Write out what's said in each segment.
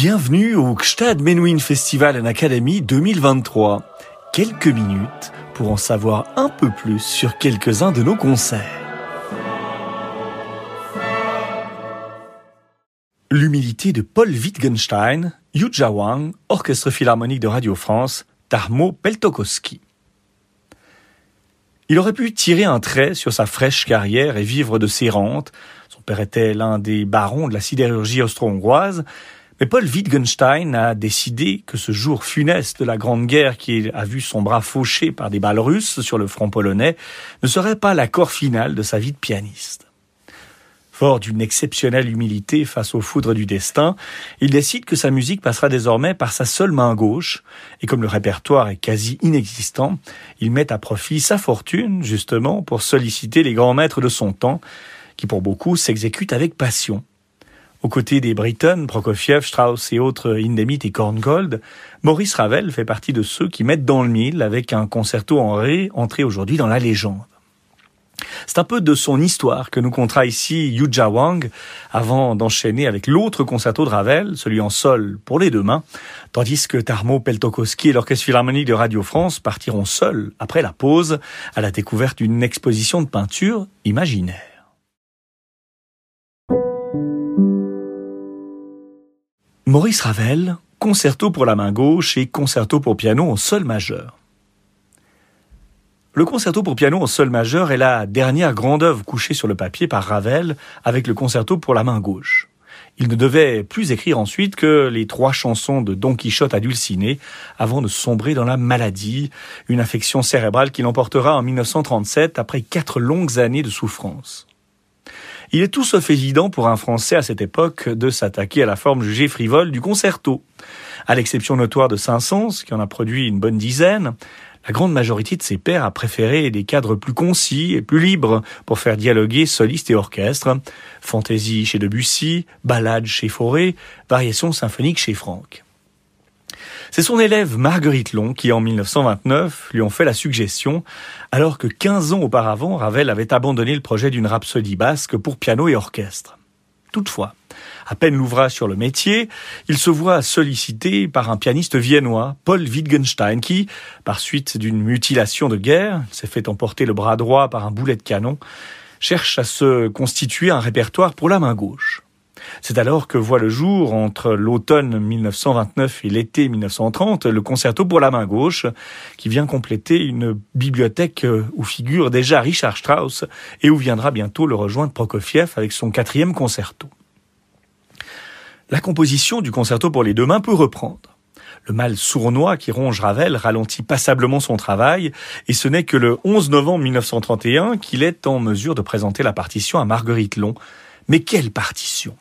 Bienvenue au Gstad Menuhin Festival and Academy 2023. Quelques minutes pour en savoir un peu plus sur quelques-uns de nos concerts. L'humilité de Paul Wittgenstein, Yu Wang, Orchestre Philharmonique de Radio France, Tarmo Peltokoski. Il aurait pu tirer un trait sur sa fraîche carrière et vivre de ses rentes. Son père était l'un des barons de la sidérurgie austro-hongroise, mais Paul Wittgenstein a décidé que ce jour funeste de la Grande Guerre qui a vu son bras fauché par des balles russes sur le front polonais ne serait pas l'accord final de sa vie de pianiste. Fort d'une exceptionnelle humilité face aux foudres du destin, il décide que sa musique passera désormais par sa seule main gauche, et comme le répertoire est quasi inexistant, il met à profit sa fortune, justement, pour solliciter les grands maîtres de son temps, qui pour beaucoup s'exécutent avec passion. Aux côtés des Britton, Prokofiev, Strauss et autres Hindemith et Korngold, Maurice Ravel fait partie de ceux qui mettent dans le mille avec un concerto en ré entré aujourd'hui dans la légende. C'est un peu de son histoire que nous comptera ici Yuja Wang avant d'enchaîner avec l'autre concerto de Ravel, celui en sol pour les deux mains, tandis que Tarmo Peltokoski et l'Orchestre Philharmonique de Radio France partiront seuls après la pause à la découverte d'une exposition de peinture imaginaire. Maurice Ravel, concerto pour la main gauche et concerto pour piano en sol majeur. Le concerto pour piano en sol majeur est la dernière grande œuvre couchée sur le papier par Ravel avec le concerto pour la main gauche. Il ne devait plus écrire ensuite que les trois chansons de Don Quichotte à Dulciné avant de sombrer dans la maladie, une affection cérébrale qui l'emportera en 1937 après quatre longues années de souffrance. Il est tout sauf évident pour un Français à cette époque de s'attaquer à la forme jugée frivole du concerto. À l'exception notoire de Saint-Saëns, qui en a produit une bonne dizaine, la grande majorité de ses pairs a préféré des cadres plus concis et plus libres pour faire dialoguer solistes et orchestres. Fantaisie chez Debussy, ballade chez Fauré, variations symphoniques chez Franck. C'est son élève Marguerite Long qui, en 1929, lui ont fait la suggestion, alors que 15 ans auparavant, Ravel avait abandonné le projet d'une rhapsodie basque pour piano et orchestre. Toutefois, à peine l'ouvrage sur le métier, il se voit sollicité par un pianiste viennois, Paul Wittgenstein, qui, par suite d'une mutilation de guerre, s'est fait emporter le bras droit par un boulet de canon, cherche à se constituer un répertoire pour la main gauche. C'est alors que voit le jour, entre l'automne 1929 et l'été 1930, le concerto pour la main gauche, qui vient compléter une bibliothèque où figure déjà Richard Strauss et où viendra bientôt le rejoindre Prokofiev avec son quatrième concerto. La composition du concerto pour les deux mains peut reprendre. Le mal sournois qui ronge Ravel ralentit passablement son travail, et ce n'est que le 11 novembre 1931 qu'il est en mesure de présenter la partition à Marguerite Long. Mais quelle partition?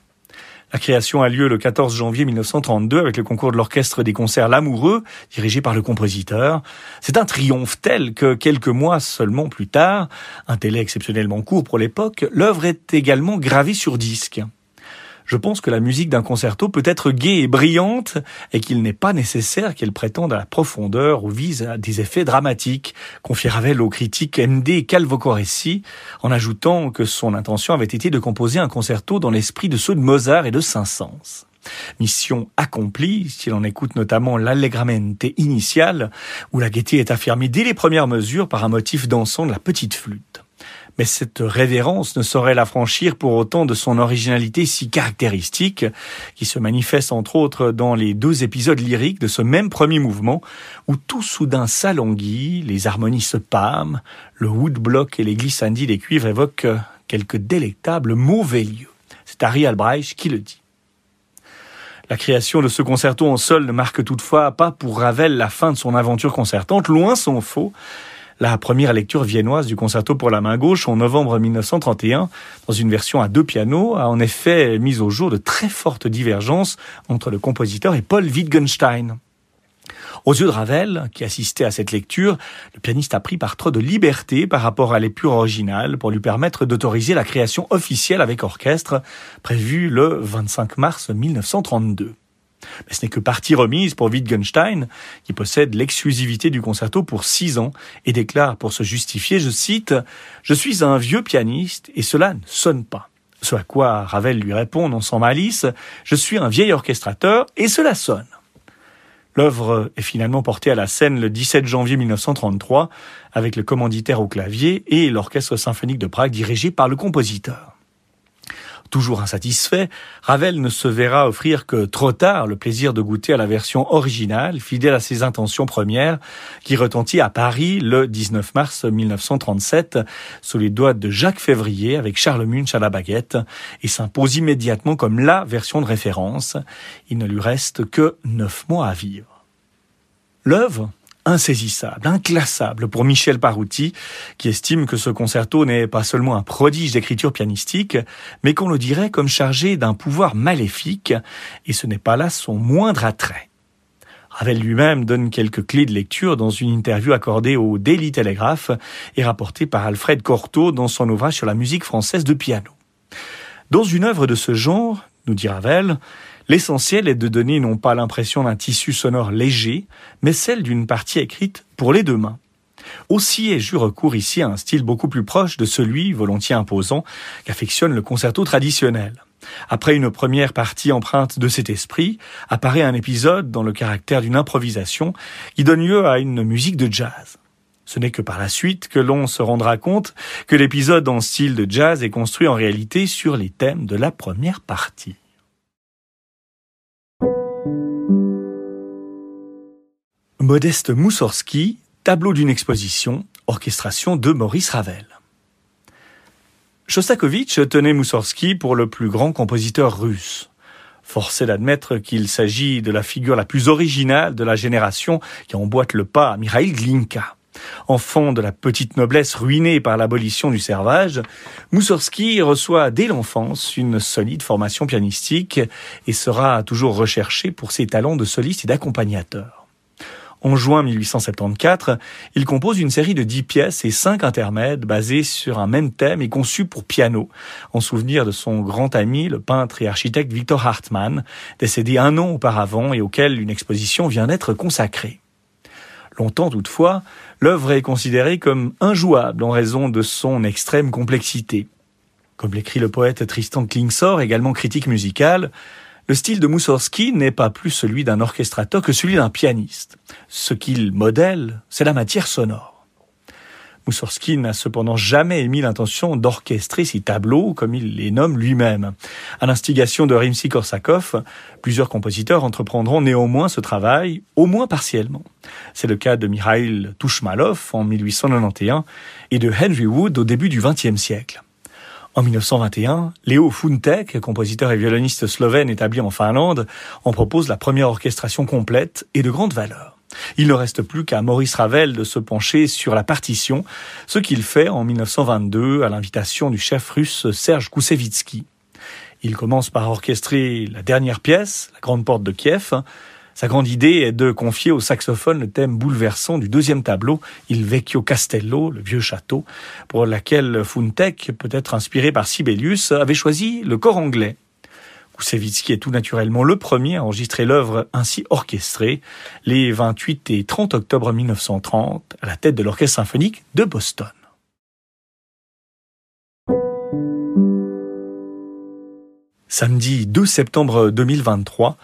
La création a lieu le 14 janvier 1932 avec le concours de l'orchestre des concerts L'Amoureux, dirigé par le compositeur. C'est un triomphe tel que quelques mois seulement plus tard, un télé exceptionnellement court pour l'époque, l'œuvre est également gravée sur disque je pense que la musique d'un concerto peut être gaie et brillante et qu'il n'est pas nécessaire qu'elle prétende à la profondeur ou vise à des effets dramatiques, confie Ravel au critique MD Calvocoressi, en ajoutant que son intention avait été de composer un concerto dans l'esprit de ceux de Mozart et de Saint-Saëns. Mission accomplie, si l'on écoute notamment l'allegramente initial, où la gaieté est affirmée dès les premières mesures par un motif dansant de la petite flûte mais cette révérence ne saurait l'affranchir pour autant de son originalité si caractéristique, qui se manifeste entre autres dans les deux épisodes lyriques de ce même premier mouvement, où tout soudain s'alanguit, les harmonies se pâment, le woodblock et les glissandis des cuivres évoquent quelques délectables mauvais lieux. C'est Harry Albrecht qui le dit. La création de ce concerto en sol ne marque toutefois pas pour Ravel la fin de son aventure concertante, loin s'en faut la première lecture viennoise du concerto pour la main gauche en novembre 1931, dans une version à deux pianos, a en effet mis au jour de très fortes divergences entre le compositeur et Paul Wittgenstein. Aux yeux de Ravel, qui assistait à cette lecture, le pianiste a pris par trop de liberté par rapport à l'épure originale pour lui permettre d'autoriser la création officielle avec orchestre, prévue le 25 mars 1932. Mais ce n'est que partie remise pour Wittgenstein, qui possède l'exclusivité du concerto pour six ans et déclare pour se justifier, je cite, Je suis un vieux pianiste et cela ne sonne pas. Ce à quoi Ravel lui répond non sans malice, je suis un vieil orchestrateur et cela sonne. L'œuvre est finalement portée à la scène le 17 janvier 1933 avec le commanditaire au clavier et l'orchestre symphonique de Prague dirigé par le compositeur. Toujours insatisfait, Ravel ne se verra offrir que trop tard le plaisir de goûter à la version originale, fidèle à ses intentions premières, qui retentit à Paris le 19 mars 1937 sous les doigts de Jacques Février avec Charles Munch à la baguette et s'impose immédiatement comme la version de référence. Il ne lui reste que neuf mois à vivre. L'œuvre insaisissable, inclassable pour Michel Parouti, qui estime que ce concerto n'est pas seulement un prodige d'écriture pianistique, mais qu'on le dirait comme chargé d'un pouvoir maléfique, et ce n'est pas là son moindre attrait. Ravel lui-même donne quelques clés de lecture dans une interview accordée au Daily Telegraph et rapportée par Alfred Cortot dans son ouvrage sur la musique française de piano. Dans une œuvre de ce genre, nous dit Ravel, L'essentiel est de donner non pas l'impression d'un tissu sonore léger, mais celle d'une partie écrite pour les deux mains. Aussi ai-je eu recours ici à un style beaucoup plus proche de celui, volontiers imposant, qu'affectionne le concerto traditionnel. Après une première partie empreinte de cet esprit, apparaît un épisode dans le caractère d'une improvisation qui donne lieu à une musique de jazz. Ce n'est que par la suite que l'on se rendra compte que l'épisode en style de jazz est construit en réalité sur les thèmes de la première partie. Modeste Moussorski, tableau d'une exposition, orchestration de Maurice Ravel. Shostakovich tenait Moussorski pour le plus grand compositeur russe. Forcé d'admettre qu'il s'agit de la figure la plus originale de la génération qui emboîte le pas à Mikhail Glinka. Enfant de la petite noblesse ruinée par l'abolition du servage, Moussorski reçoit dès l'enfance une solide formation pianistique et sera toujours recherché pour ses talents de soliste et d'accompagnateur. En juin 1874, il compose une série de dix pièces et cinq intermèdes basés sur un même thème et conçus pour piano, en souvenir de son grand ami, le peintre et architecte Victor Hartmann, décédé un an auparavant et auquel une exposition vient d'être consacrée. Longtemps toutefois, l'œuvre est considérée comme injouable en raison de son extrême complexité. Comme l'écrit le poète Tristan Klingsor, également critique musical, le style de Moussorski n'est pas plus celui d'un orchestrateur que celui d'un pianiste. Ce qu'il modèle, c'est la matière sonore. Moussorski n'a cependant jamais émis l'intention d'orchestrer ses tableaux, comme il les nomme lui-même. À l'instigation de Rimsky-Korsakov, plusieurs compositeurs entreprendront néanmoins ce travail, au moins partiellement. C'est le cas de Mikhail Tushmalov en 1891 et de Henry Wood au début du XXe siècle. En 1921, Léo Funtek, compositeur et violoniste slovène établi en Finlande, en propose la première orchestration complète et de grande valeur. Il ne reste plus qu'à Maurice Ravel de se pencher sur la partition, ce qu'il fait en 1922 à l'invitation du chef russe Serge Koussevitzky. Il commence par orchestrer la dernière pièce, la Grande Porte de Kiev, sa grande idée est de confier au saxophone le thème bouleversant du deuxième tableau, Il Vecchio Castello, le vieux château, pour laquelle Funtek, peut-être inspiré par Sibelius, avait choisi le corps anglais. Koussevitzky est tout naturellement le premier à enregistrer l'œuvre ainsi orchestrée les 28 et 30 octobre 1930 à la tête de l'Orchestre symphonique de Boston. Samedi 2 septembre 2023,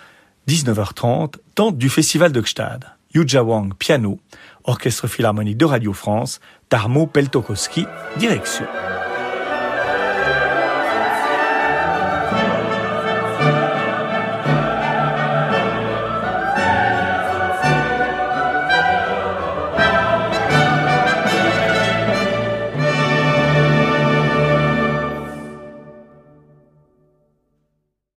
19h30, tente du Festival de Gstad. Yuja Wang, piano, Orchestre Philharmonique de Radio France, Tarmo Peltokoski, direction.